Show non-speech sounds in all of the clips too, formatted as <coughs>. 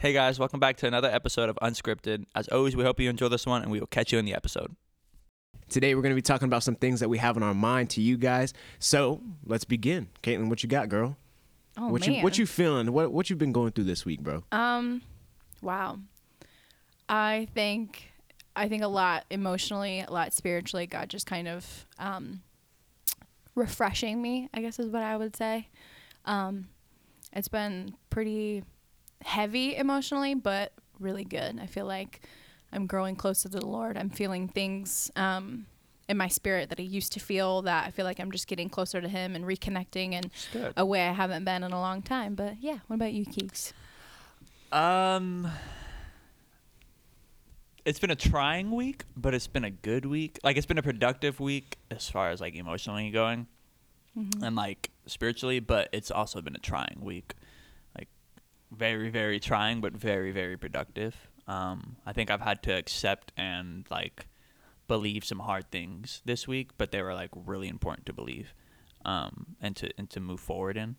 Hey guys, welcome back to another episode of Unscripted. As always, we hope you enjoy this one and we will catch you in the episode. Today we're going to be talking about some things that we have on our mind to you guys. So let's begin. Katelyn, what you got, girl? Oh what man. you what you feeling? What what you been going through this week, bro? Um, wow. I think I think a lot emotionally, a lot spiritually. God just kind of um, refreshing me. I guess is what I would say. Um, it's been pretty heavy emotionally, but really good. I feel like I'm growing closer to the Lord. I'm feeling things um, in my spirit that I used to feel. That I feel like I'm just getting closer to Him and reconnecting in a way I haven't been in a long time. But yeah, what about you, Keeks? Um, it's been a trying week, but it's been a good week. Like it's been a productive week as far as like emotionally going, and like spiritually. But it's also been a trying week, very very trying, but very very productive. Um, I think I've had to accept and like believe some hard things this week, but they were like really important to believe, um, and to and to move forward in.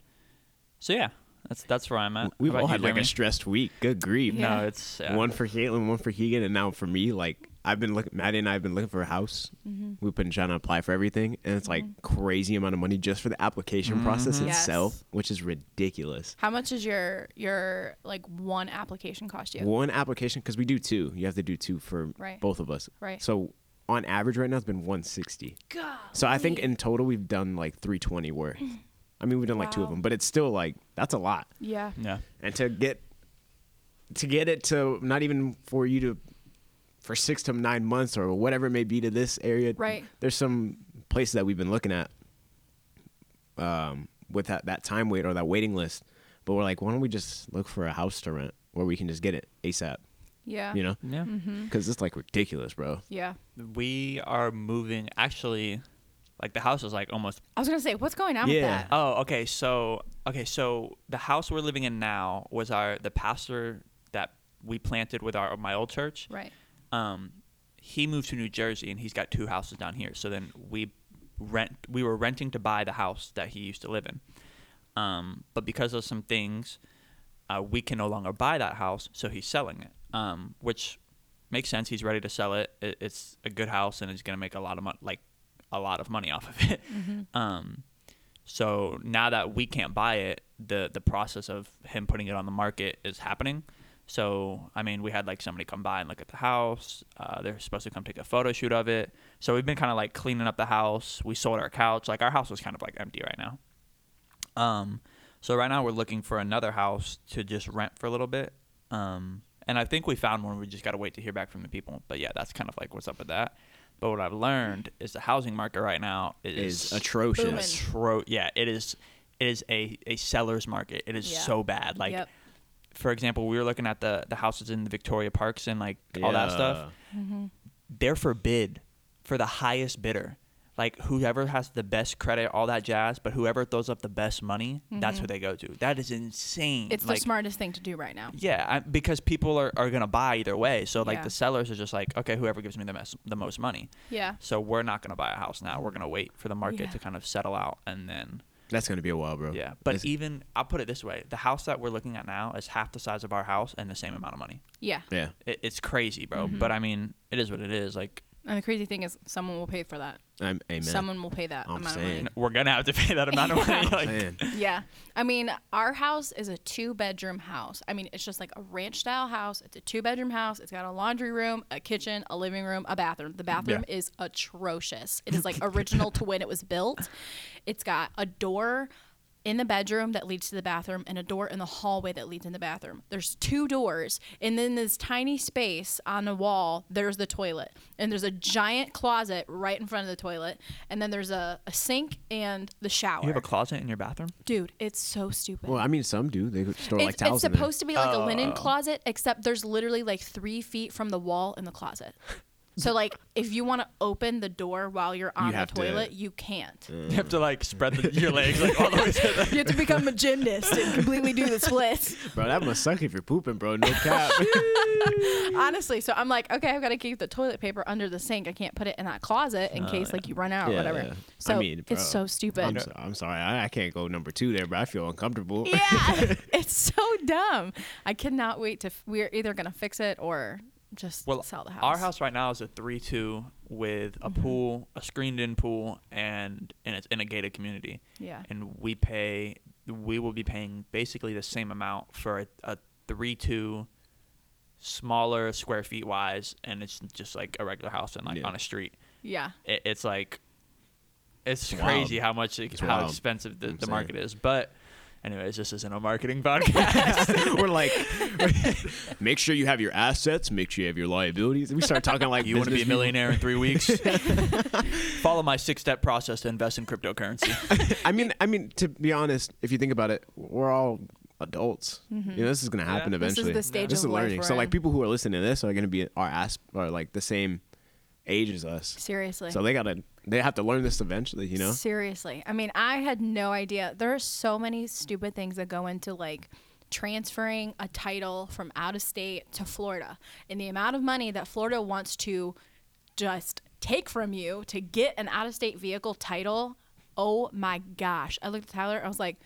So yeah, that's that's where I'm at. We've How about all you, had like a stressed week. Good grief. Yeah. No, it's yeah. One for Katelyn, one for Keegan, and now for me. Like I've been looking, Maddie and I have been looking for a house. Mm-hmm. We've been trying to apply for everything, and it's like crazy amount of money just for the application process Mhm. Yes. itself, which is ridiculous. How much does your your like one application cost you? One application because we do two. You have to do two for Right. both of us. Right. So on average, right now it's been 160. God. So I think in total we've done like 320 worth. I mean, we've done like two of them, but it's still like that's a lot. Yeah. yeah. And to get to get it to not even for you to for six to nine months or whatever it may be to this area. Right. There's some places that we've been looking at um, with that that time wait or that waiting list, but we're like, why don't we just look for a house to rent where we can just get it ASAP? Yeah. You know, Yeah. because it's like ridiculous, bro. Yeah. We are moving actually like the house is like almost I was gonna say, what's going on Yeah. with that? Oh, okay. So, okay, so the house we're living in now was our the pastor that we planted with our my old church. Right. Um he moved to New Jersey and he's got two houses down here. So then we rent we were renting to buy the house that he used to live in. Um but because of some things uh, we can no longer buy that house, so he's selling it. Um, which makes sense. He's ready to sell it. it it's a good house, and he's gonna make a lot of money, like a lot of money off of it. <laughs> <laughs> Um, so now that we can't buy it, the the process of him putting it on the market is happening. So I mean, we had like somebody come by and look at the house. Uh, they're supposed to come take a photo shoot of it. So we've been kind of like cleaning up the house. We sold our couch. Like our house was kind of like empty right now. Um, so right now we're looking for another house to just rent for a little bit. Um, and I think we found one. We just got to wait to hear back from the people. But yeah, that's kind of like what's up with that. But what I've learned is the housing market right now is, Is atrocious. Atro- yeah, it is. It is a, a seller's market. It is Yeah. so bad. Like, yep. For example, we were looking at the the houses in the Victoria Parks and like all that stuff. Mm-hmm. They're for bid for the highest bidder. Like whoever has the best credit, all that jazz. But whoever throws up the best money, that's who they go to. That is insane. Mm-hmm. It's like, the smartest thing to do right now. yeah, I, because people are, are gonna buy either way. So like Yeah. the sellers are just like, okay, whoever gives me the most the most money. Yeah. So we're not gonna buy a house now. We're gonna wait for the market Yeah. to kind of settle out and then That's gonna be a while, bro. yeah. But It's- even I'll put it this way: the house that we're looking at now is half the size of our house and the same amount of money. Yeah. yeah. It, it's crazy, bro. Mm-hmm. But I mean, it is what it is. Like And the crazy thing is, someone will pay for that. I'm amen. Someone will pay that I'm amount saying. of money. we're gonna have to pay that amount of <laughs> money. Like, Yeah. I mean, our house is a two bedroom house. I mean, it's just like a ranch style house. It's a two bedroom house. It's got a laundry room, a kitchen, a living room, a bathroom. The bathroom is atrocious. It is like original to when it was built. It's got a door in the bedroom that leads to the bathroom and a door in the hallway that leads in the bathroom. There's two doors, and then this tiny space on the wall, there's the toilet. And there's a giant closet right in front of the toilet. And then there's a, a sink and the shower. you have a closet in your bathroom? Dude, it's so stupid. Well, I mean, some do. They store it's, like towels. it's in there. supposed to be like a linen Oh. closet, except there's literally like three feet from the wall in the closet. So like, if you want to open the door while you're on the have to- toilet, you can't. Mm. You have to like spread the, your legs like all the way to the. You have to become a gymnast and completely do the splits. <laughs> Bro, that must suck if you're pooping, bro. No cap. <laughs> Honestly, so I'm like, okay, I've got to keep the toilet paper under the sink. I can't put it in that closet in uh, case like you run out or Yeah, whatever. yeah. So I mean, bro, it's so stupid. I'm, so, I'm sorry. I, I can't go number two there, but I feel uncomfortable. yeah, <laughs> it's so dumb. I cannot wait to. F- we're either gonna fix it or just Well, sell the house. our house right now is a three-two with a Mm-hmm. pool, a screened-in pool, and and it's in a gated community. Yeah. And we pay. We will be paying basically the same amount for a, a three-two, smaller square feet wise, and it's just like a regular house and like Yeah. on a street. Yeah. It, it's like, it's It's crazy wild. how much it, It's how wild. expensive the, the market is. But, anyways, this isn't a marketing podcast. <laughs> We're like, <laughs> make sure you have your assets, make sure you have your liabilities. We start talking like <laughs> you want to be a business people. millionaire in three weeks? Follow my six-step process to invest in cryptocurrency. I mean, I mean, to be honest, if you think about it, we're all adults. Mm-hmm. You know, this is gonna happen Yeah. This is eventually. the stage This is of learning. So like people who are listening to this are gonna be our asp or like the same age as us. Seriously. So they gotta they have to learn this eventually. You know. Seriously. I mean, I had no idea. There are so many stupid things that go into like transferring a title from out of state to Florida. And the amount of money that Florida wants to just take from you to get an out of state vehicle title. Oh my gosh. I looked at Tyler. I was like,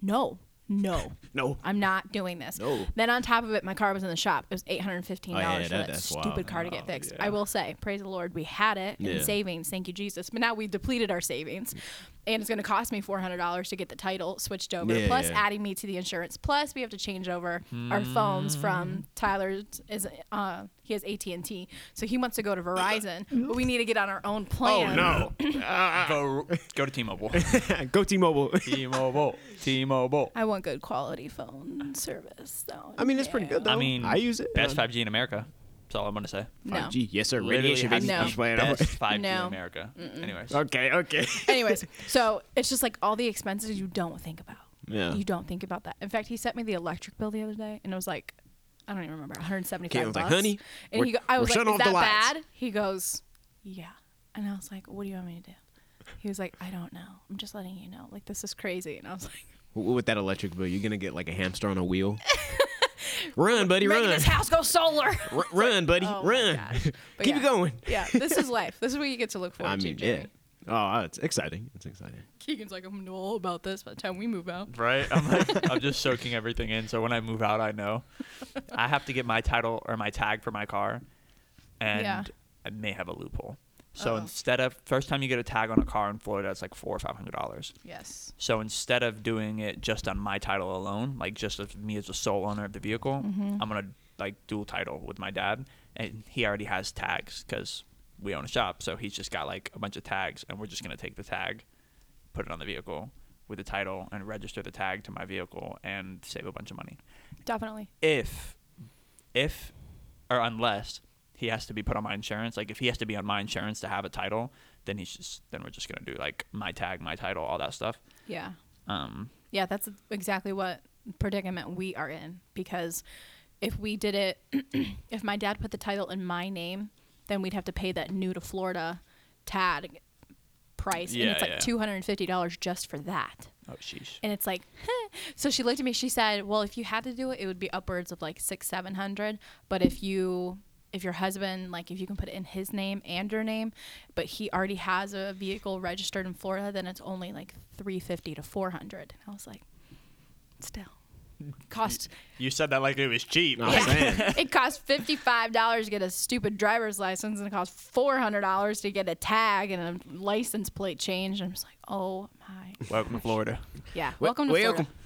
no, no. <laughs> No. I'm not doing this. No. Then on top of it, my car was in the shop. It was eight hundred fifteen dollars Oh, yeah, for that- that, stupid wild. car to get Oh, fixed. yeah. I will say, praise the Lord, we had it Yeah. in savings. Thank you, Jesus. But now we've depleted our savings, and it's going to cost me four hundred dollars to get the title switched over. Yeah, plus yeah. adding me to the insurance. Plus we have to change over our phones Hmm. from Tyler's is uh he has AT and T, so he wants to go to Verizon, but we need to get on our own plan Oh plan. no. <laughs> go go to T-Mobile. <laughs> Go T-Mobile. <laughs> T-Mobile. T-Mobile. I want good quality phone service. So I mean, it's pretty good though. I mean, I use it. Best 5G in America. That's all I'm gonna say. no. 5G. Yes, sir. Literally Radiation. has baby. No. I'm playing. Best 5G No. in America. Anyways. Okay. Okay. <laughs> Anyways, so it's just like all the expenses you don't think about. Yeah. You don't think about that. In fact, he sent me the electric bill the other day, and it was like, I don't even remember, 175 Katelyn's like, bucks. "Honey, and we're- he go, I we're was like, shutting is off the that lights." bad? He goes, yeah. And I was like, what do you want me to do? He was like, I don't know. I'm just letting you know. Like this is crazy. And I was like, W- With that electric bill, you're gonna get like a hamster on a wheel. <laughs> run, buddy, making run. this house go solar. R- run, buddy, Oh run. Keep yeah. it going. yeah, this is life. This is what you get to look forward I mean, to. yeah. Jimmy. Oh, uh, it's exciting. It's exciting. Keegan's like, I'm gonna know all about this by the time we move out. Right? I'm like I'm just soaking everything in so when I move out I know. I have to get my title or my tag for my car and Yeah. I may have a loophole. So Oh. instead of first time you get a tag on a car in Florida it's like four or five hundred dollars. Yes. So instead of doing it just on my title alone, like just as me as the sole owner of the vehicle, Mm-hmm. I'm gonna like dual title with my dad, and he already has tags because we own a shop. So he's just got like a bunch of tags, and we're just gonna take the tag, put it on the vehicle with the title, and register the tag to my vehicle and save a bunch of money. Definitely. If, if, or unless he has to be put on my insurance, like if he has to be on my insurance to have a title, then he's just then we're just gonna do like my tag, my title, all that stuff. Yeah. Um, Yeah, that's exactly what predicament we are in because if we did it, <clears throat> if my dad put the title in my name, then we'd have to pay that new to Florida tag price, and it's like yeah. two hundred and fifty dollars just for that. oh sheesh. And it's like, <laughs> so she looked at me. She said, "Well, if you had to do it, it would be upwards of like six, seven hundred. But if you, if your husband, like, if you can put it in his name and your name, but he already has a vehicle registered in Florida, then it's only like three fifty to four hundred. I was like, still, cost. You said that like it was cheap. No, I'm saying. <laughs> it costs fifty five dollars to get a stupid driver's license, and it costs four hundred dollars to get a tag and a license plate change. And I'm just like, oh my, Welcome to Florida. yeah. Welcome to Florida. <laughs>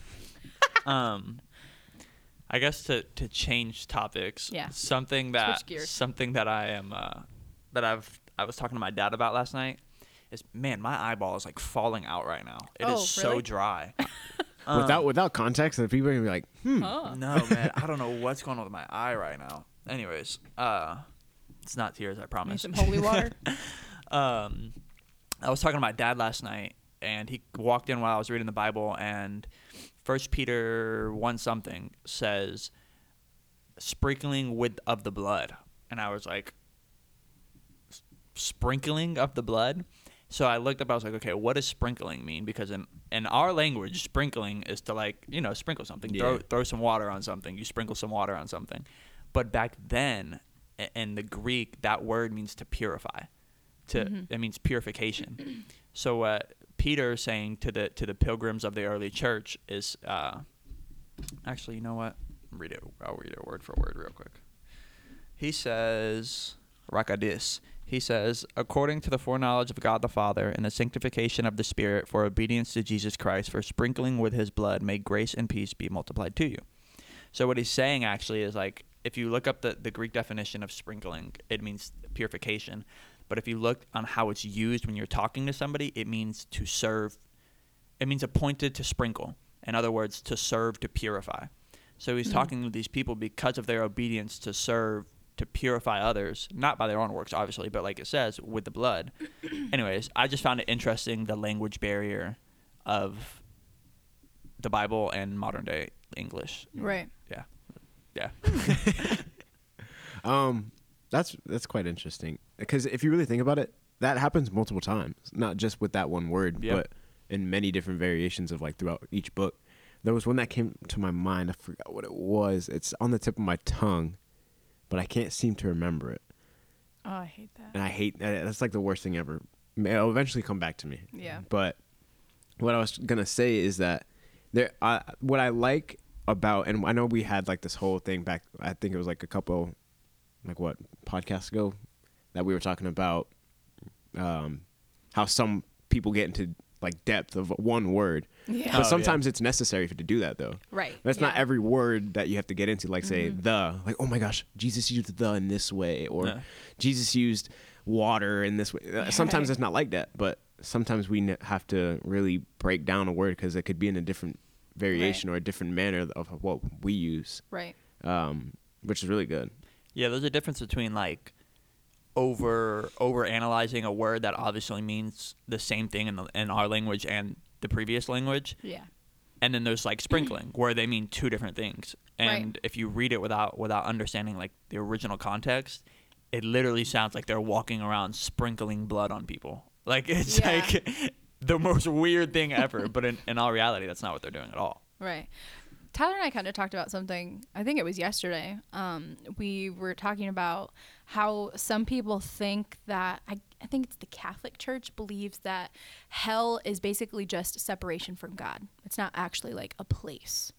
Um, I guess to to change topics. Yeah. Something that something that I am uh, that I've I was talking to my dad about last night is man, my eyeball is like falling out right now. It is Oh, so really? dry. <laughs> without without context, the people are gonna be like, hmm. no man, I don't know what's going on with my eye right now. Anyways, uh, it's not tears, I Need promise. some holy water. <laughs> um, I was talking to my dad last night, and he walked in while I was reading the Bible, and First Peter one something says, "Sprinkling with of the blood," and I was like, sprinkling of the blood. So I looked up. I was like, okay, what does sprinkling mean? Because in in our language, sprinkling is to like you know sprinkle something, throw Yeah. throw some water on something. You sprinkle some water on something. But back then, in the Greek, that word means to purify. To it means purification. So uh, Peter saying to the to the pilgrims of the early church is uh, actually you know what read it I'll read it word for word real quick. He says Rakadis. He says, according to the foreknowledge of God the Father and the sanctification of the Spirit for obedience to Jesus Christ, for sprinkling with his blood, may grace and peace be multiplied to you. So what he's saying actually is like if you look up the, the Greek definition of sprinkling, it means purification. But if you look on how it's used when you're talking to somebody, it means to serve it means appointed to sprinkle. In other words, to serve to purify. So he's talking to these people because of their obedience to serve to purify others, not by their own works, obviously, but like it says, with the blood. <coughs> Anyways, I just found it interesting the language barrier of the Bible and modern day English. Right. Yeah. Yeah. <laughs> <laughs> Um, that's that's quite interesting because if you really think about it, that happens multiple times, not just with that one word, Yeah. but in many different variations of like throughout each book. There was one that came to my mind. I forgot what it was. It's on the tip of my tongue, but I can't seem to remember it, Oh, I hate that. and I hate that. That's like the worst thing ever. It'll eventually come back to me. Yeah. But what I was gonna say is that there, uh, what I like about, and I know we had like this whole thing back. I think it was like a couple, like what podcasts ago, that we were talking about, um, how some people get into like depth of one word. Yeah. Oh, But sometimes it's necessary for to do that though. Right. That's not every word that you have to get into. Like say Mm-hmm. the, like oh my gosh, Jesus used the in this way, or Yeah. Jesus used water in this way. Uh, Sometimes Right. it's not like that, but sometimes we n- have to really break down a word because it could be in a different variation or a different manner of what we use, Right. um, which is really good. Yeah, there's a difference between like over over analyzing a word that obviously means the same thing in the in our language and the previous language, Yeah. and then there's like sprinkling where they mean two different things. Right. And if you read it without without understanding like the original context, it literally sounds like they're walking around sprinkling blood on people. Like it's Yeah. like <laughs> the most weird thing ever, but in, in all reality that's not what they're doing at all. Right. Tyler and I kind of talked about something. I think it was yesterday. Um, we were talking about how some people think that I, I think it's the Catholic Church believes that hell is basically just separation from God. It's not actually like a place.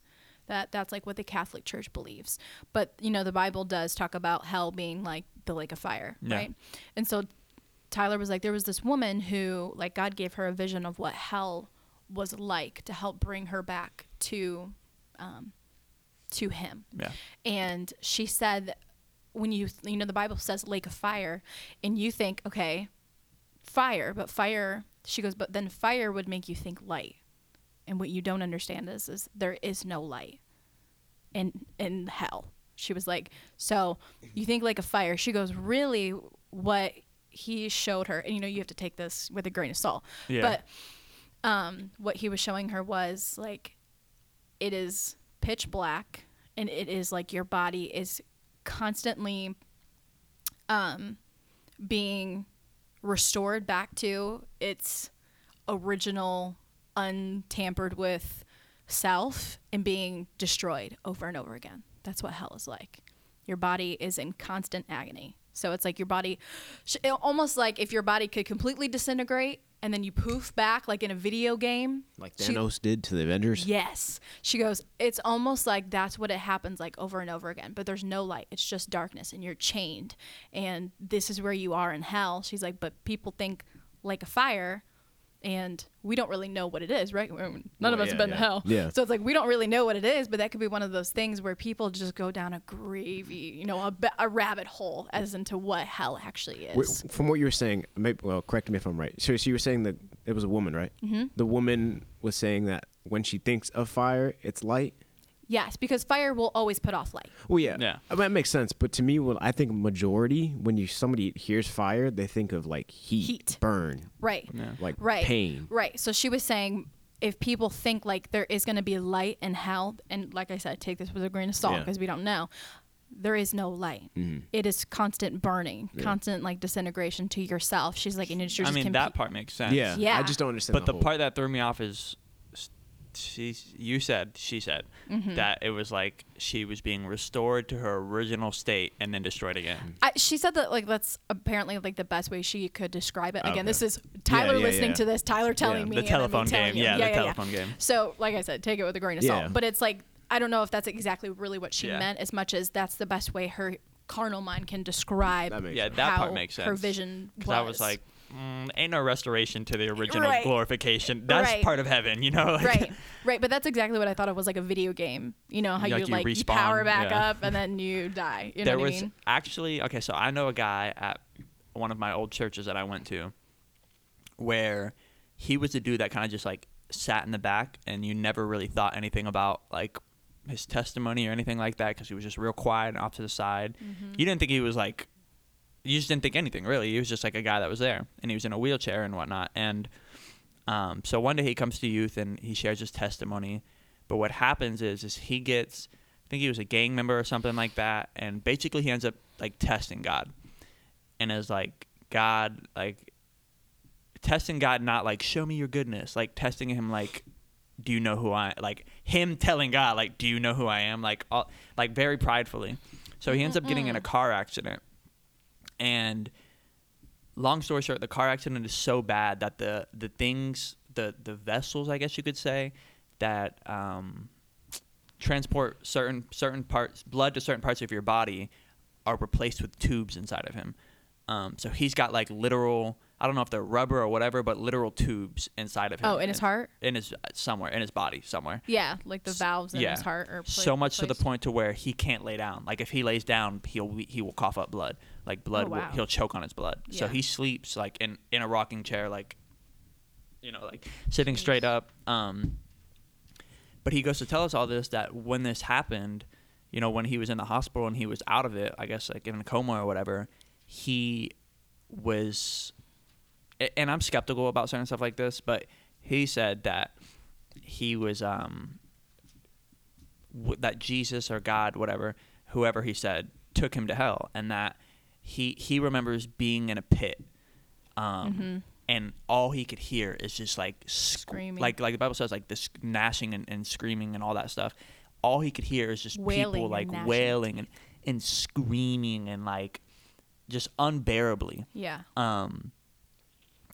That that's like what the Catholic Church believes. But you know, the Bible does talk about hell being like the lake of fire, Yeah. right? And so Tyler was like, there was this woman who, like, God gave her a vision of what hell was like to help bring her back to, um, to Him. Yeah. And she said, when you, you know, the Bible says lake of fire, and you think, okay, fire, but fire, she goes, but then fire would make you think light. And what you don't understand is, is there is no light in in hell. She was like, so you think like a fire. She goes, really, what he showed her, and you know, you have to take this with a grain of salt. Yeah. But um, what he was showing her was like, it is pitch black, and it is like your body is constantly um, being restored back to its original, untampered with self and being destroyed over and over again. That's what hell is like. Your body is in constant agony. So it's like your body, almost like if your body could completely disintegrate and then you poof back like in a video game. Like She- Thanos did to the Avengers. Yes. She goes, it's almost like that's what it happens like over and over again, but there's no light. It's just darkness and you're chained. And this is where you are in hell. She's like, but people think like a fire and we don't really know what it is, right? None of us yeah, have been yeah. to hell. Yeah. So it's like we don't really know what it is, but that could be one of those things where people just go down a gravy, you know, a, a rabbit hole as into what hell actually Wait, is. from what you were saying, maybe, well, correct me if I'm right. So, so you were saying that it was a woman, right? Mm-hmm. The woman was saying that when she thinks of fire, it's light. Yes, because fire will always put off light. Well, yeah, Yeah. I mean, that makes sense. But to me, well, I think majority when you somebody hears fire, they think of like heat, Heat. burn, Right. like right pain. right so she was saying if people think like there is going to be light in hell and like i said take this with a grain of salt Yeah. because we don't know there is no light. Mm-hmm. It is constant burning, constant like disintegration to yourself. She's like, and it's I just mean, compe- that part makes sense. Yeah, Yeah. I just don't understand. But the whole- part that threw me off is s- she you said she said Mm-hmm. that it was like she was being restored to her original state and then destroyed again. I, she said that like that's apparently like the best way she could describe it. Again, Okay. this is Tyler yeah, listening yeah. to this, Tyler telling Yeah. me The and then me telephone game. you. Yeah, the telephone game. So, like I said, take it with a grain of salt. But it's like I don't know if that's exactly really what she Yeah. meant as much as that's the best way her carnal mind can describe That makes Yeah, sense. that how part makes sense. her vision was. Because I was like, mm, ain't no restoration to the original Right. glorification. That's Right. part of heaven, you know? Like, right, <laughs> right. But that's exactly what I thought it was like a video game. You know how Like you you like you power back yeah. up and then you die. You know there what was I mean? actually okay. So I know a guy at one of my old churches that I went to, where he was the dude that kind of just like sat in the back, and you never really thought anything about like his testimony or anything like that because he was just real quiet and off to the side. Mm-hmm. You didn't think he was like, you just didn't think anything really. He was just like a guy that was there, and he was in a wheelchair and whatnot. And um, so one day he comes to youth and he shares his testimony. But what happens is, is he gets, I think he was a gang member or something like that, and basically he ends up like testing God, and is like God, like testing God, not like show me your goodness, like testing him like, do you know who I like him telling God like, do you know who I am, like all, like very pridefully. So he ends up getting in a car accident, and long story short, the car accident is so bad that the the things, the the vessels, I guess you could say, that um, transport certain certain parts, blood to certain parts of your body, are replaced with tubes inside of him. Um, so he's got like literal, I don't know if they're rubber or whatever, but literal tubes inside of him. Oh, in his heart? In his somewhere in his body somewhere. Yeah, like the valves in yeah. his heart are so pla- much to the point to where he can't lay down. Like if he lays down, he'll he will cough up blood. Like blood, Oh, wow. he'll choke on his blood. So he sleeps like in in a rocking chair, like you know, like sitting straight up. Um, but he goes to tell us all this that when this happened, you know, when he was in the hospital and he was out of it, I guess like in a coma or whatever, he was, and I'm skeptical about certain stuff like this, but he said that he was um w- that Jesus or God, whatever, whoever he said, took him to hell, and that he he remembers being in a pit, um, and all he could hear is just like sc- Screaming. like like the Bible says, like this gnashing and, and screaming and all that stuff. All he could hear is just Wailing people like of wailing and, and screaming and like just unbearably Yeah. um,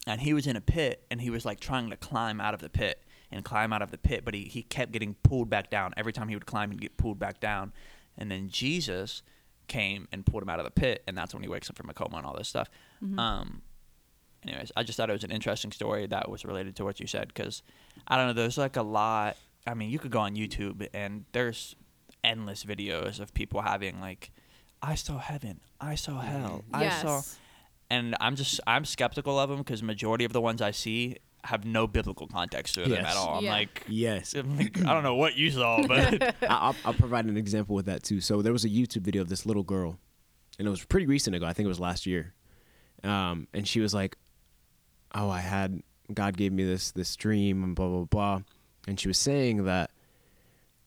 and he was in a pit and he was like trying to climb out of the pit and climb out of the pit but he, he kept getting pulled back down every time he would climb he'd get pulled back down and then jesus came and pulled him out of the pit and that's when he wakes up from a coma and all this stuff. Um, anyways i just thought it was an interesting story that was related to what you said because i don't know there's like a lot i mean you could go on youtube and there's endless videos of people having like i saw heaven. I saw hell. I saw and I'm just I'm skeptical of them because majority of the ones I see have no biblical context to them Yes. at all. I'm Yeah. like, Yes, I'm like, I don't know what you saw, but <laughs> I- I'll, I'll provide an example with that too. So there was a YouTube video of this little girl, and it was pretty recent ago. I think it was last year. Um, and she was like, "Oh, I had God gave me this this dream and blah blah blah," and she was saying that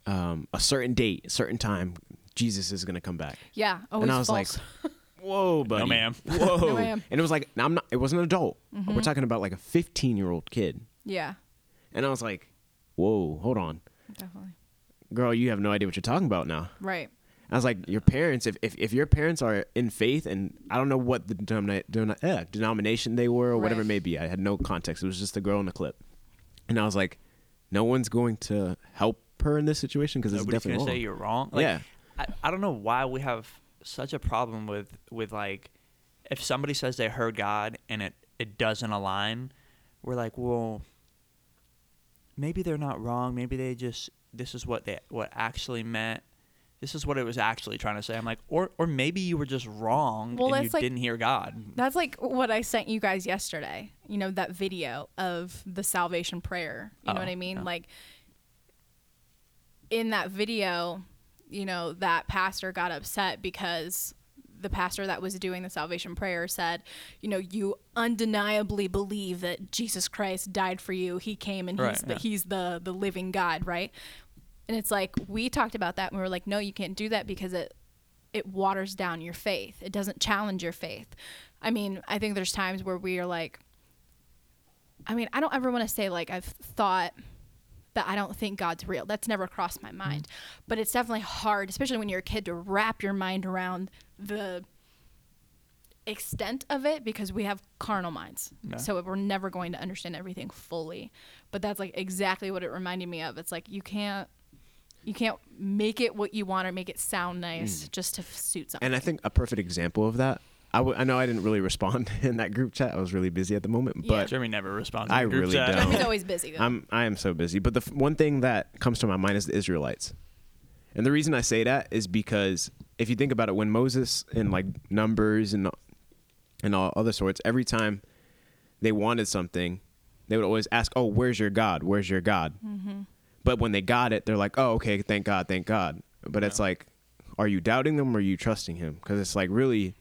um, a certain date, a certain time, Jesus is gonna come back. Yeah. And I was false. like, <laughs> "Whoa, buddy, No, ma'am. whoa!" <laughs> No, ma'am. And it was like, now I'm not. It wasn't an adult. We're talking about like a 15 year old kid, yeah. and I was like, "Whoa, hold on, Definitely. girl, you have no idea what you're talking about now." Right. I was like, your parents, if, if, if your parents are in faith, and I don't know what the denomina- denom- eh, denomination they were or whatever it may be, I had no context. It was just a girl in the clip. And I was like, no one's going to help her in this situation because it's nobody's definitely gonna wrong. say you're wrong. Like, Yeah. I, I don't know why we have such a problem with with like if somebody says they heard God and it it doesn't align, we're like, well, maybe they're not wrong. Maybe they just this is what they what actually meant. This is what it was actually trying to say. I'm like, or or maybe you were just wrong Well, and you that's like- didn't hear God. That's like what I sent you guys yesterday. You know, that video of the salvation prayer. You know Oh, what I mean? yeah. Like in that video, you know, that pastor got upset because the pastor that was doing the salvation prayer said, you know, you undeniably believe that Jesus Christ died for you. He came and Right, he's the, yeah. he's the the living God, right? And it's like we talked about that and we were like, no, you can't do that because it it waters down your faith. It doesn't challenge your faith. I mean, I think there's times where we are like, I mean, I don't ever want to say like I've thought that I don't think God's real. That's never crossed my mind. Mm. But it's definitely hard, especially when you're a kid, to wrap your mind around the extent of it because we have carnal minds. Yeah. So we're never going to understand everything fully. But that's like exactly what it reminded me of. It's like you can't you can't make it what you want or make it sound nice mm. just to suit something. And I think a perfect example of that, I, w- I know I didn't really respond <laughs> in that group chat. I was really busy at the moment, Yeah. but Jeremy never responds. I in group really chat. don't. Jeremy's always busy though. I'm I am so busy. But the f- one thing that comes to my mind is the Israelites, and the reason I say that is because if you think about it, when Moses and like Numbers and and all other sorts, every time they wanted something, they would always ask, "Oh, where's your God? Where's your God?" Mm-hmm. But when they got it, they're like, "Oh, okay, thank God, thank God." But it's like, are you doubting them or are you trusting Him? Because it's like really,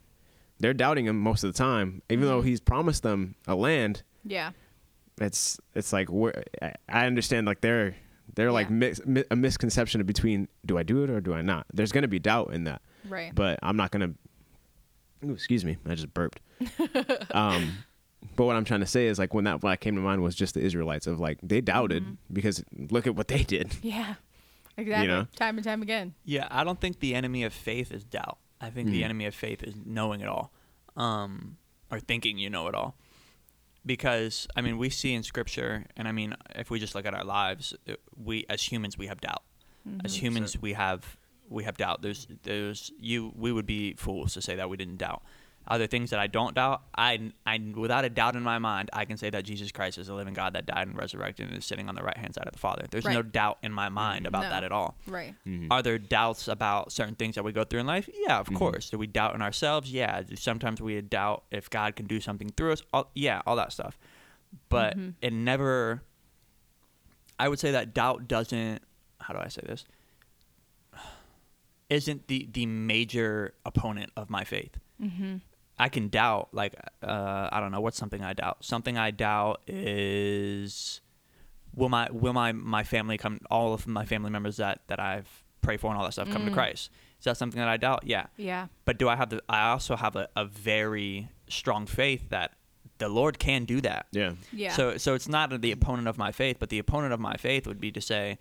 they're doubting Him most of the time, even though He's promised them a land yeah. it's it's like I- I understand like they're they're like mis, mi- a misconception between do I do it or do I not. There's gonna be doubt in that, Right. but I'm not gonna. Ooh, excuse me, I just burped. <laughs> um, but what I'm trying to say is like when that what came to mind was just the Israelites of like they doubted Mm-hmm. because look at what they did. yeah. Exactly. know? Time and time again. Yeah, I don't think the enemy of faith is doubt. I think the enemy of faith is knowing it all, um, or thinking you know it all. Because I mean, we see in Scripture, and I mean, if we just look at our lives, uh, we as humans we have doubt. As humans, we have we have doubt. There's there's you. We would be fools to say that we didn't doubt. Are there things that I don't doubt? I, I without a doubt in my mind, I can say that Jesus Christ is a living God that died and resurrected and is sitting on the right hand side of the Father. There's no doubt in my mind mm-hmm. about No. that at all. Right. Mm-hmm. Are there doubts about certain things that we go through in life? Yeah, of mm-hmm. course. Do we doubt in ourselves? Yeah. Sometimes we doubt if God can do something through us? All, yeah, all that stuff. But it never. I would say that doubt doesn't. How do I say this? <sighs> Isn't the the major opponent of my faith. Mm-hmm. I can doubt, like, uh, I don't know, what's something I doubt? Something I doubt is will my will my my family come all of my family members that that I've prayed for and all that stuff come to Christ? Is that something that I doubt? Yeah. Yeah. But do I have the I also have a, a very strong faith that the Lord can do that. Yeah, Yeah. So so it's not the opponent of my faith, but the opponent of my faith would be to say,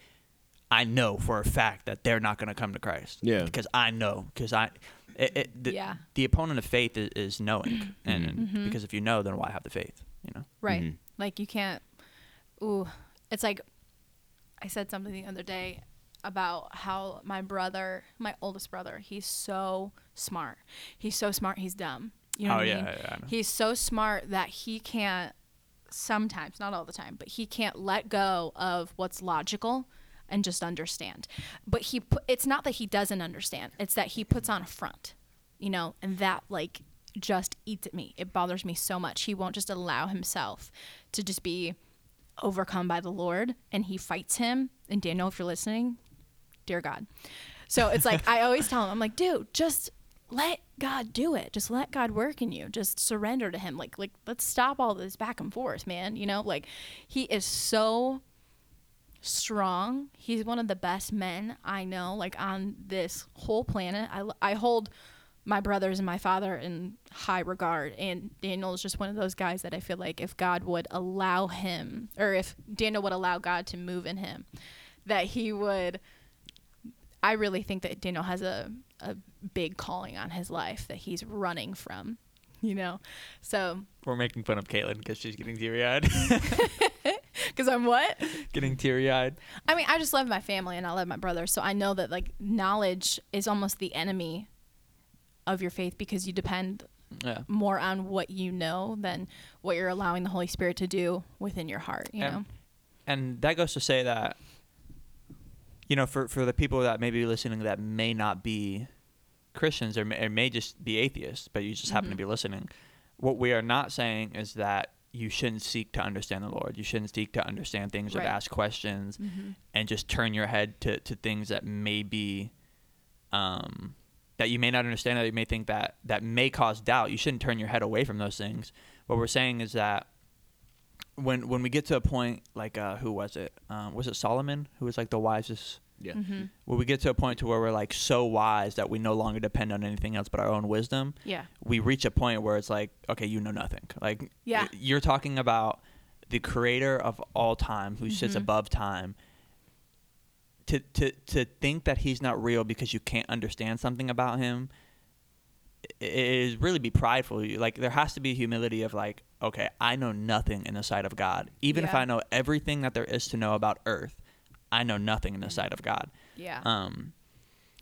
I know for a fact that they're not going to come to Christ. Yeah. Because I know because I. It, it, the, Yeah. the opponent of faith is, is knowing, <clears throat> and Mm-hmm. because if you know, then why have the faith? You know. Right. Mhm. Like you can't. Ooh, it's like I said something the other day about how my brother, my oldest brother, he's so smart. He's so smart. He's dumb. You know Oh, what I yeah, mean? yeah, I know. He's so smart that he can't. Sometimes, not all the time, but he can't let go of what's logical and just understand. But he, it's not that he doesn't understand. It's that he puts on a front, you know, and that like just eats at me. It bothers me so much. He won't just allow himself to just be overcome by the Lord and he fights him. And Daniel, if you're listening, dear God. So it's like I always tell him, I'm like, dude, just let God do it. Just let God work in you. Just surrender to him. Like like let's stop all this back and forth, man. You know, like he is so strong. He's one of the best men I know, like on this whole planet. I, I hold my brothers and my father in high regard. And Daniel is just one of those guys that I feel like if God would allow him, or if Daniel would allow God to move in him, that he would. I really think that Daniel has a, a big calling on his life that he's running from, you know? So, We're making fun of Katelyn because she's getting teary eyed. <laughs> <laughs> <laughs> because I'm what? getting teary eyed. I mean, I just love my family and I love my brother. So I know that like knowledge is almost the enemy of your faith because you depend Yeah. more on what you know than what you're allowing the Holy Spirit to do within your heart, you know? And, and that goes to say that, you know, for, for the people that may be listening that may not be Christians or may, or may just be atheists, but you just happen to mm-hmm. be listening, what we are not saying is that you shouldn't seek to understand the Lord. You shouldn't seek to understand things or Right. to ask questions and just turn your head to, to things that may be um, that you may not understand that you may think that that may cause doubt. You shouldn't turn your head away from those things. What we're saying is that when when we get to a point like uh, who was it? Um, was it Solomon who was like the wisest Yeah. When we get to a point to where we're like so wise that we no longer depend on anything else but our own wisdom, Yeah. we reach a point where it's like, okay, you know nothing. Like, Yeah. you're talking about the creator of all time who Mm-hmm. sits above time. To, to, to think that he's not real because you can't understand something about him i- is really be prideful. You- Like there has to be humility of like, okay, I know nothing in the sight of God. Even if I know everything that there is to know about earth, I know nothing in the sight of God. Yeah. Um,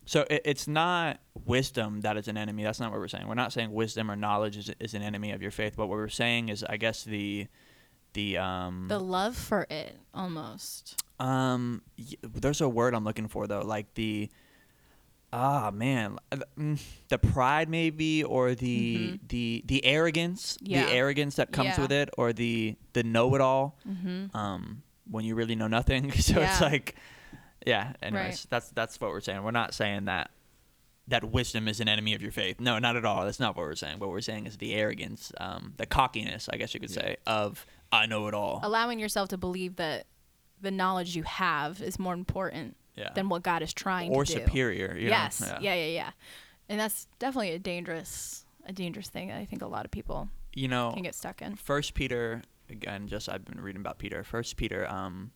so it, it's not wisdom that is an enemy. That's not what we're saying. We're not saying wisdom or knowledge is, is an enemy of your faith. What we're saying is, I guess the the um the love for it almost. um y- there's a word I'm looking for though, like the ah man, uh, mm, the pride maybe or the the the arrogance, Mm-hmm. Yeah. the arrogance that comes Yeah. with it, or the the know it all. Mm-hmm. Um, when you really know nothing. <laughs> so it's like, yeah. Anyways, Right. that's that's what we're saying. We're not saying that that wisdom is an enemy of your faith. No, not at all. That's not what we're saying. What we're saying is the arrogance, um, the cockiness, I guess you could say, of I know it all. Allowing yourself to believe that the knowledge you have is more important Yeah. than what God is trying or to do. Or superior. Yes. Know? yeah, yeah, yeah. And that's definitely a dangerous a dangerous thing that I think a lot of people You know, can get stuck in. First Peter again. Just I've been reading about Peter. First Peter. Um,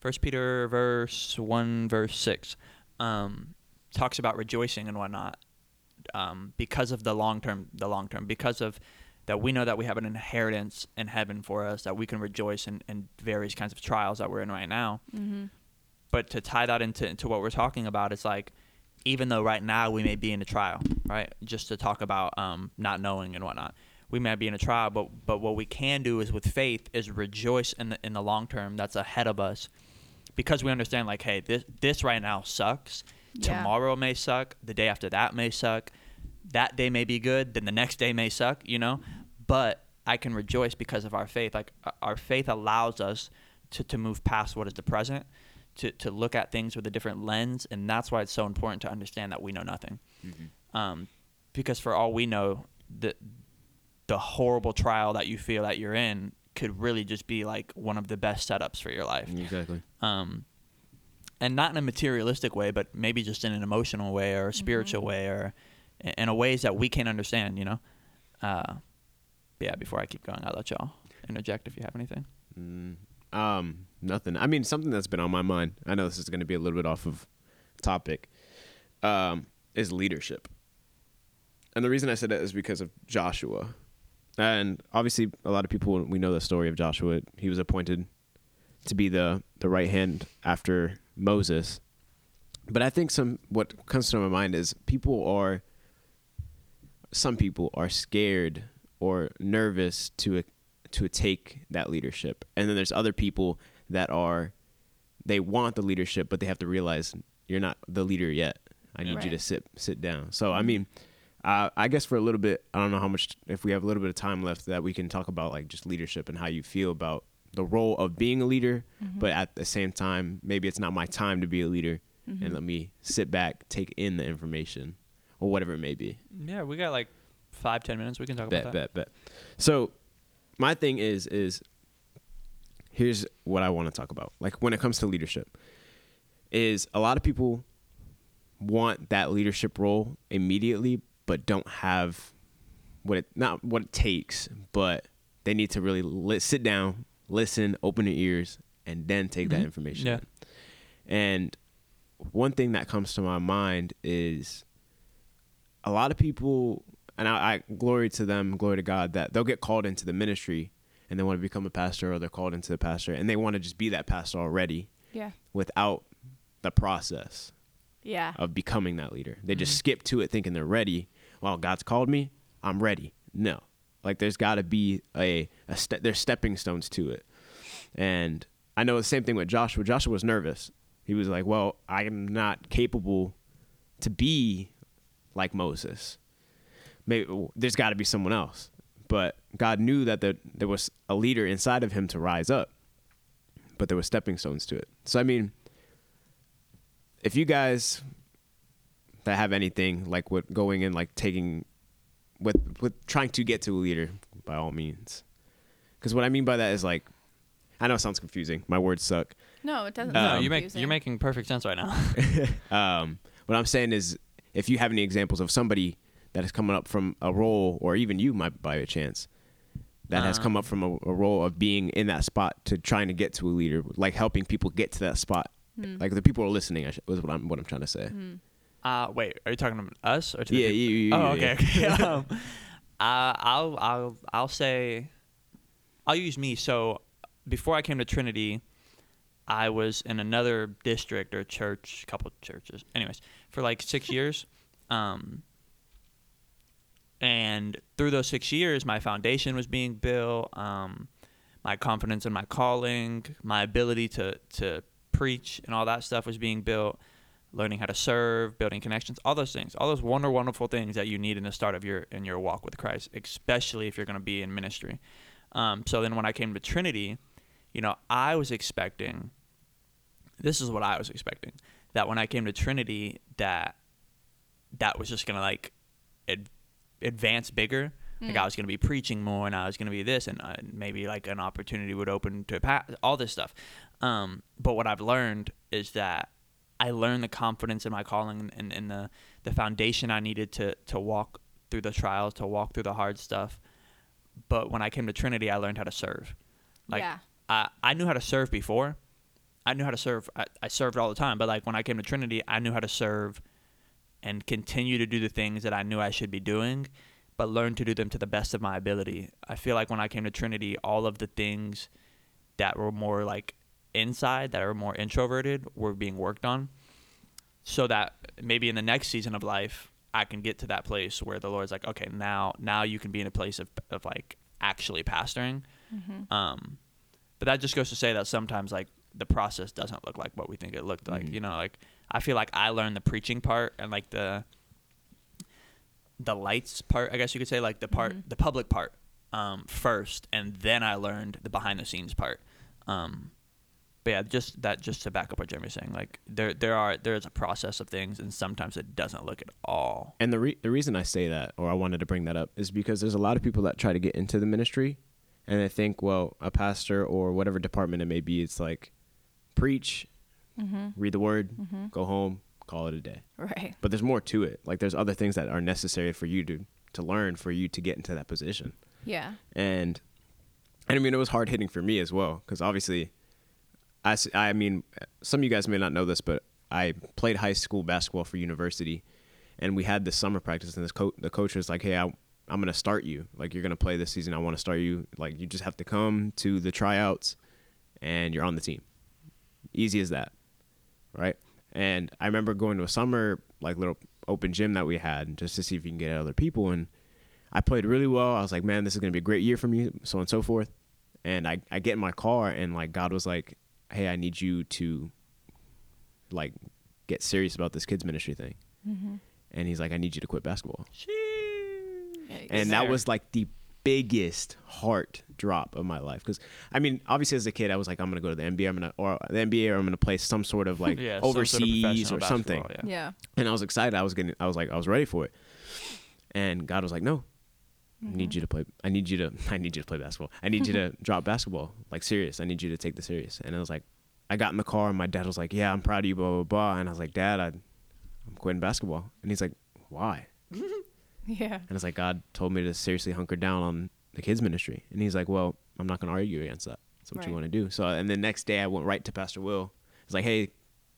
First Peter verse one verse six, um, talks about rejoicing and whatnot, um, because of the long term. The long term because of that we know that we have an inheritance in heaven for us that we can rejoice in, in various kinds of trials that we're in right now. Mm-hmm. But to tie that into into what we're talking about, it's like even though right now we may be in a trial, right? Just to talk about um, not knowing and whatnot, we may be in a trial, but but what we can do is with faith is rejoice in the in the long term that's ahead of us, because we understand like, hey, this this right now sucks. Yeah. Tomorrow may suck. The day after that may suck. That day may be good. Then the next day may suck. You know, but I can rejoice because of our faith. Like uh, our faith allows us to to move past what is the present to, to look at things with a different lens and that's why it's so important to understand that we know nothing um, because for all we know the the horrible trial that you feel that you're in could really just be like one of the best setups for your life Exactly. um, and not in a materialistic way but maybe just in an emotional way or a spiritual way or in, in a ways that we can't understand you know uh, yeah before i keep going i'll let y'all interject if you have anything Mm, um, nothing. I mean, something that's been on my mind. I know this is going to be a little bit off of topic. Um, is leadership, and the reason I said that is because of Joshua, and obviously a lot of people we know the story of Joshua. He was appointed to be the the right hand after Moses, but I think some what comes to my mind is people are some people are scared or nervous to uh, to take that leadership. And then there's other people that are they want the leadership, but they have to realize you're not the leader yet. I need you to sit sit down. So I mm-hmm. mean, uh, I guess for a little bit, I don't know how much if we have a little bit of time left that we can talk about like just leadership and how you feel about the role of being a leader, but at the same time, maybe it's not my time to be a leader, and let me sit back, take in the information, or whatever it may be. yeah we got like five ten minutes we can talk Bet, about that bet, bet. So, my thing is, is here's what I want to talk about. Like when it comes to leadership, is a lot of people want that leadership role immediately, but don't have what it not what it takes, but they need to really li- sit down, listen, open their ears, and then take that Mhm. information. Yeah. in. And one thing that comes to my mind is a lot of people, and I, I glory to them, glory to God, that they'll get called into the ministry and they want to become a pastor or they're called into the pastor and they want to just be that pastor already Yeah. without the process Yeah. of becoming that leader. They just Mhm. skip to it thinking they're ready. Well, God's called me. I'm ready. No. Like there's got to be a, a ste- there's stepping stones to it. And I know the same thing with Joshua. Joshua was nervous. He was like, "Well, I am not capable to be like Moses. Maybe there's got to be someone else." But God knew that there, there was a leader inside of him to rise up. But there were stepping stones to it. So I mean, if you guys that have anything like what going in like taking with with trying to get to a leader by all means because what i mean by that is like I know it sounds confusing. My words suck. No, it doesn't. no, you make, you're making perfect sense right now. <laughs> <laughs> Um, what I'm saying is, if you have any examples of somebody that is coming up from a role, or even you might by a chance, that has come up from a, a role of being in that spot to trying to get to a leader, like helping people get to that spot. Hmm. Like the people are listening. I was what I'm what I'm trying to say. Uh, wait, are you talking to us or to Yeah, the you, people? you, Oh, yeah. okay. okay. <laughs> <laughs> um, uh, I'll I'll I'll say, I'll use me. So before I came to Trinity, I was in another district or church, couple churches. Anyways, for like six <laughs> years, um, and through those six years, my foundation was being built. Um, my confidence in my calling, my ability to to preach, and all that stuff was being built. Learning how to serve, building connections, all those things, all those wonder, wonderful things that you need in the start of your in your walk with Christ, especially if you're going to be in ministry. Um, so then, when I came to Trinity, you know, I was expecting. This is what I was expecting that when I came to Trinity, that that was just gonna like ad- advance bigger. Like I was gonna be preaching more, and I was gonna be this, and uh, maybe like an opportunity would open to pa- all this stuff. Um, but what I've learned is that I learned the confidence in my calling and, and the the foundation I needed to to walk through the trials, to walk through the hard stuff. But when I came to Trinity, I learned how to serve. Like Yeah. I I knew how to serve before. I knew how to serve. I, I served all the time, but like when I came to Trinity, I knew how to serve and continue to do the things that I knew I should be doing, but learn to do them to the best of my ability. I feel like when I came to Trinity, all of the things that were more like inside, that are more introverted, were being worked on. So that maybe in the next season of life, I can get to that place where the Lord's like, okay, now now you can be in a place of, of like actually pastoring. Um, but that just goes to say that sometimes like the process doesn't look like what we think it looked like. Mhm. You know, like I feel like I learned the preaching part and like the the lights part, I guess you could say, like the part, Mhm. the public part, um, first, and then I learned the behind the scenes part. Um, but yeah, just that, just to back up what Jeremy's saying, like there, there are, there is a process of things, and sometimes it doesn't look at all. And the re- the reason I say that, or I wanted to bring that up, is because there's a lot of people that try to get into the ministry, and they think, well, a pastor or whatever department it may be, it's like preach, Mm-hmm. read the word, go home, call it a day. Right. But there's more to it. Like there's other things that are necessary for you to to learn for you to get into that position. Yeah. And and I mean it was hard hitting for me as well because obviously, I I mean some of you guys may not know this, but I played high school basketball for university, and we had this summer practice, and this coach the coach was like, hey, I, I'm gonna start you. Like you're gonna play this season. I want to start you. Like you just have to come to the tryouts, and you're on the team. Easy as that, right? And I remember going to a summer like little open gym that we had just to see if you can get other people and I played really well. I was like, man, this is gonna be a great year for me, so on and so forth. And I, I get in my car and like God was like, Hey, I need you to like get serious about this kids ministry thing. Mm-hmm. And he's like, I need you to quit basketball. Yikes. And that was like the biggest heart drop of my life. Cause I mean, obviously as a kid, I was like, I'm gonna go to the NBA, I'm gonna or the NBA or I'm gonna play some sort of like <laughs> Yeah, some sort of overseas or something. Yeah. yeah. And I was excited. I was getting I was like I was ready for it. And God was like, "No. I need mm-hmm. you to play I need you to <laughs> I need you to play basketball. I need you to <laughs> drop basketball. Like serious. I need you to take this serious." And I was like I got in the car and my dad was like, "Yeah, I'm proud of you blah blah blah." And I was like, "Dad, I I'm quitting basketball." And he's like, "Why?" <laughs> Yeah. And it's like God told me to seriously hunker down on the kids ministry. And he's like, "Well, I'm not going to argue against that. That's what you want to do." So and the next day I went right to Pastor Will. He's like, "Hey,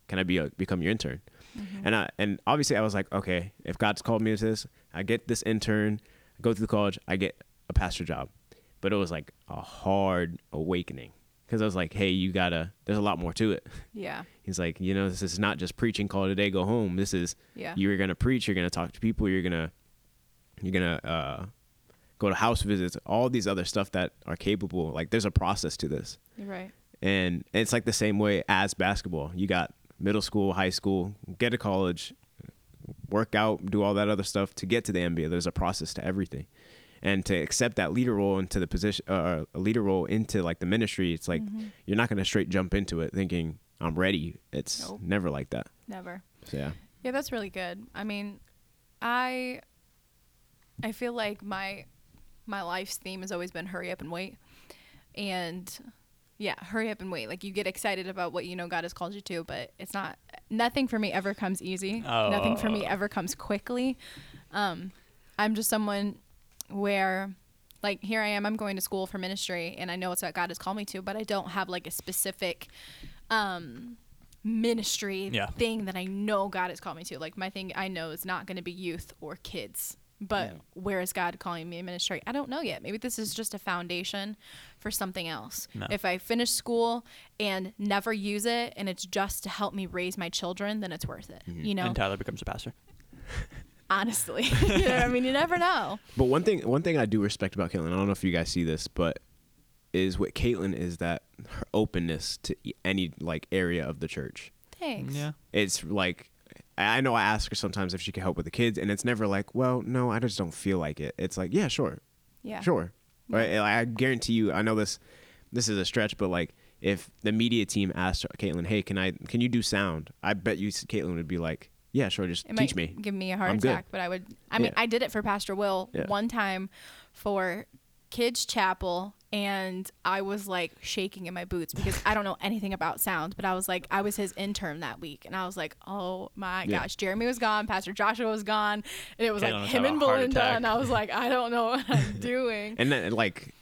can I be a, become your intern?" Mm-hmm. And I and obviously I was like, "Okay, if God's called me to this, I get this intern, go through the college, I get a pastor job." But it was like a hard awakening because I was like, "Hey, you gotta. There's a lot more to it." Yeah. He's like, "You know, this is not just preaching, call it a day, go home. This is Yeah. you're gonna preach you're gonna talk to people you're gonna you're gonna uh, go to house visits all these other stuff that are capable like there's a process to this right. and it's like the same way as basketball you got middle school high school get to college work out do all that other stuff to get to the nba there's a process to everything and to accept that leader role into the position uh, a leader role into like the ministry it's like you're not gonna straight jump into it thinking i'm ready it's Nope. never like that Never. so yeah Yeah, that's really good. I mean, I I feel like my my life's theme has always been hurry up and wait. And yeah, hurry up and wait. Like you get excited about what you know God has called you to, but it's not. Nothing for me ever comes easy. Nothing for me Oh. ever comes quickly. Um, I'm just someone where, like, here I am. I'm going to school for ministry, and I know it's what God has called me to, but I don't have like a specific. Um, ministry Yeah. thing that I know God has called me to. Like my thing I know is not going to be youth or kids. But where is God calling me in ministry? I don't know yet. Maybe this is just a foundation for something else. No. If I finish school and never use it and it's just to help me raise my children, then it's worth it. Mm-hmm. You know, And Tyler becomes a pastor. <laughs> honestly. <laughs> You know, I mean, you never know. But one thing, one thing I do respect about Katelyn, I don't know if you guys see this, but is what Katelyn is that her openness to e- any like area of the church. Thanks. Yeah. It's like I know I ask her sometimes if she can help with the kids, and it's never like, well, no, I just don't feel like it. It's like, yeah, sure, Yeah. sure. Right? I guarantee you. I know this. This is a stretch, but like, if the media team asked Katelyn, "Hey, can I? Can you do sound?" I bet you Katelyn would be like, "Yeah, sure. Just It teach me." give me a heart I'm good. but I would. I mean, Yeah. I did it for Pastor Will Yeah. one time for kids chapel, and I was like shaking in my boots because I don't know anything about sound. But I was like, I was his intern that week, and I was like, oh my Yeah. gosh, Jeremy was gone, Pastor Joshua was gone, and it was like him and Belinda, and I was like, I don't know what I'm <laughs> doing. and then like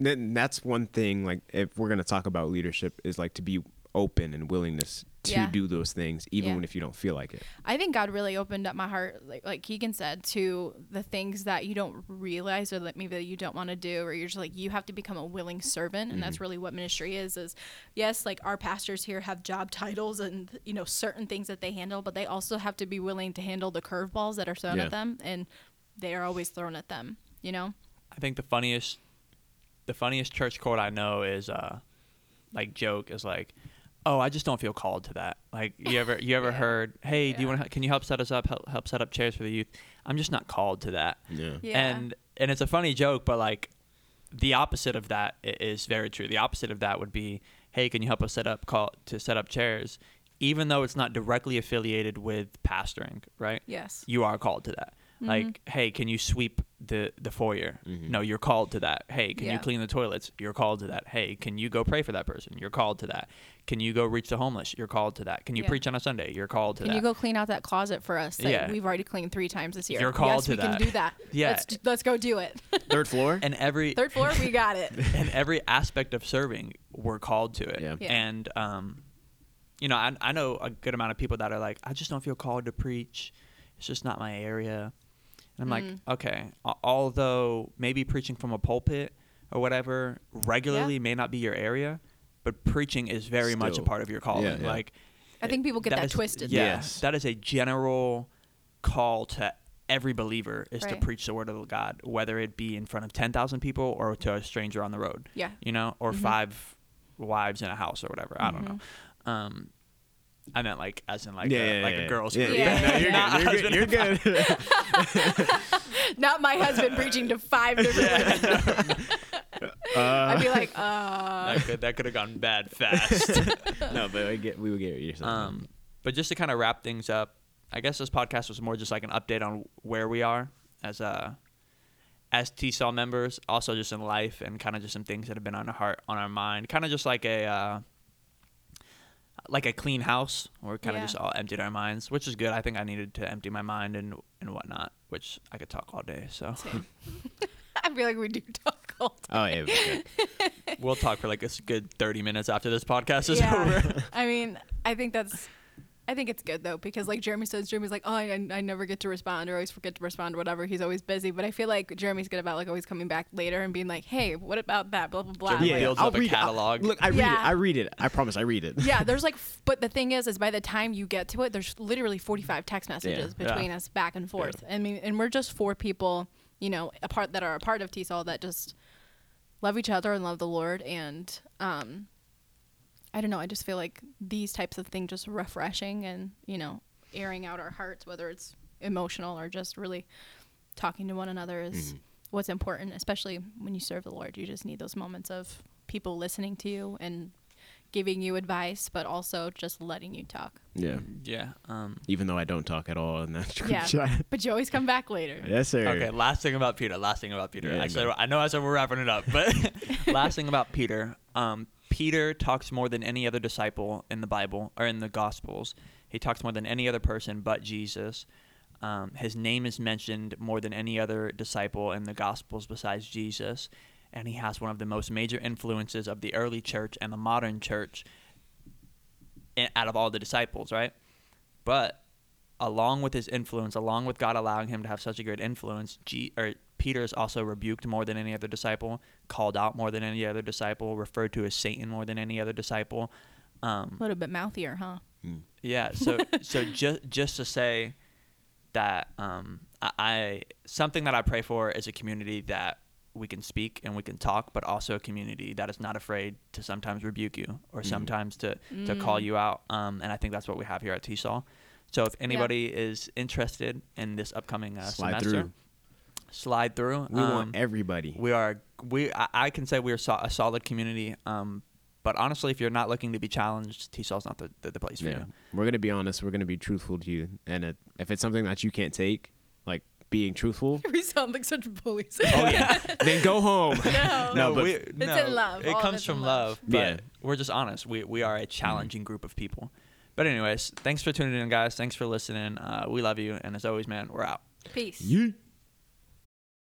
then that's one thing like if we're going to talk about leadership is like to be open and willingness to Yeah. do those things even Yeah. when if you don't feel like it I think God really opened up my heart, like like Keegan said, to the things that you don't realize or that maybe that you don't want to do, or you're just like you have to become a willing servant, and that's really what ministry is. Is yes, like our pastors here have job titles and you know certain things that they handle, but they also have to be willing to handle the curveballs that are thrown Yeah. at them, and they are always thrown at them. You know, I think the funniest, the funniest church quote I know is, uh, like joke is like, "Oh, I just don't feel called to that." Like you ever you ever <laughs> Yeah. heard, "Hey, do you want to? Can you help set us up? Help, help set up chairs for the youth?" I'm just not called to that. yeah yeah, And and it's a funny joke, but like the opposite of that is very true. The opposite of that would be, "Hey, can you help us set up call to set up chairs?" Even though it's not directly affiliated with pastoring, right? yes, you are called to that. Mm-hmm. Like, hey, can you sweep the the foyer? Mhm. No, you're called to that. Hey, can Yeah. you clean the toilets? You're called to that. Hey, can you go pray for that person? You're called to that. Can you go reach the homeless? You're called to that. Can you Yeah. preach on a Sunday? You're called to Can that. Can you go clean out that closet for us that Yeah. we've already cleaned three times this year? You're called yes, to we that. can do that. <laughs> Yeah. let's, let's go do it. <laughs> third floor and every Third floor, we got it. <laughs> and every aspect of serving, we're called to it. Yeah. Yeah. And um, you know, I I know a good amount of people that are like, I just don't feel called to preach. It's just not my area. And I'm Mm. like, okay, al- although maybe preaching from a pulpit or whatever regularly may not be your area, but preaching is very much a part of your calling. Yeah, yeah. Like, I think people get that is- twisted. Yeah, Yes. that is a general call to every believer is to preach the word of God, whether it be in front of ten thousand people or to a stranger on the road Yeah. you know, or Mhm. five wives in a house or whatever. I don't Mhm. know. Um, I meant like as in like yeah, a, yeah, like yeah, a girl's group. Yeah, yeah, yeah, no, <laughs> Not you're good you're husband good, you're good. <laughs> <laughs> Not my husband preaching to five different women. Uh, I'd be like, uh, That could that could have gone bad fast. no but I get we would get what you're saying um, but just to kind of wrap things up, I guess this podcast was more just like an update on where we are as uh as TSOL members, also just in life and kind of just some things that have been on our heart, on our mind, kind of just like a uh, like a clean house. Where we kind of Yeah. just all emptied our minds, which is good. I think I needed to empty my mind and and whatnot, which I could talk all day. So. <laughs> I feel like we do talk all oh yeah <laughs> we'll talk for like a good thirty minutes after this podcast is Yeah. over. I mean, I think that's. I think it's good though because like Jeremy says, Jeremy's like, oh, I, I never get to respond or always forget to respond or whatever. He's always busy, but I feel like Jeremy's good about like always coming back later and being like, hey, what about that? Blah blah blah. Jeremy Like, builds I'll up a read it. I'll- catalog. look I read Yeah. it I read it I promise I read it yeah, <laughs> there's like, f- but the thing is, is by the time you get to it, there's literally 45 text messages Yeah. between us back and forth. I mean, and we're just four people, you know, a part that are a part of TSOL that just love each other and love the Lord. And um, I don't know, I just feel like these types of things just refreshing and you know, airing out our hearts, whether it's emotional or just really talking to one another, is what's important, especially when you serve the Lord. You just need those moments of people listening to you and giving you advice, but also just letting you talk. yeah yeah. Um, even though I don't talk at all in that group Yeah. <laughs> chat. But you always come back later. yes sir Okay, last thing about Peter. Last thing about Peter. Yeah, Actually, man. I know I said we're wrapping it up, but <laughs> last thing about Peter. Um, Peter talks more than any other disciple in the Bible or in the Gospels. He talks more than any other person but Jesus. Um, his name is mentioned more than any other disciple in the Gospels besides Jesus. And he has one of the most major influences of the early church and the modern church out of all the disciples, right? But along with his influence, along with God allowing him to have such a great influence, G- or Peter is also rebuked more than any other disciple, called out more than any other disciple, referred to as Satan more than any other disciple. Um, A little bit mouthier, huh? yeah. So <laughs> so just just to say that um, I, I something that I pray for is a community that we can speak and we can talk, but also a community that is not afraid to sometimes rebuke you or sometimes to to call you out. Um, and I think that's what we have here at TSOL. So if anybody is interested in this upcoming uh, Slide semester, through. Slide through. We Um, want everybody. we are we I, I can say we're so, a solid community. Um, but honestly, if you're not looking to be challenged, TSOL's not the, the, the place for Yeah, you. we're gonna be honest. We're gonna be truthful to you, and it, if it's something that you can't take, like being truthful, <laughs> We sound like such bullies. oh yeah, <laughs> then go home. <laughs> no. No, but- we, It's no, in love. It All comes from love. love. But Yeah. we're just honest. We we are a challenging group of people. But anyways, thanks for tuning in, guys. Thanks for listening. Uh, we love you, and as always, man, we're out. Peace. Yeet.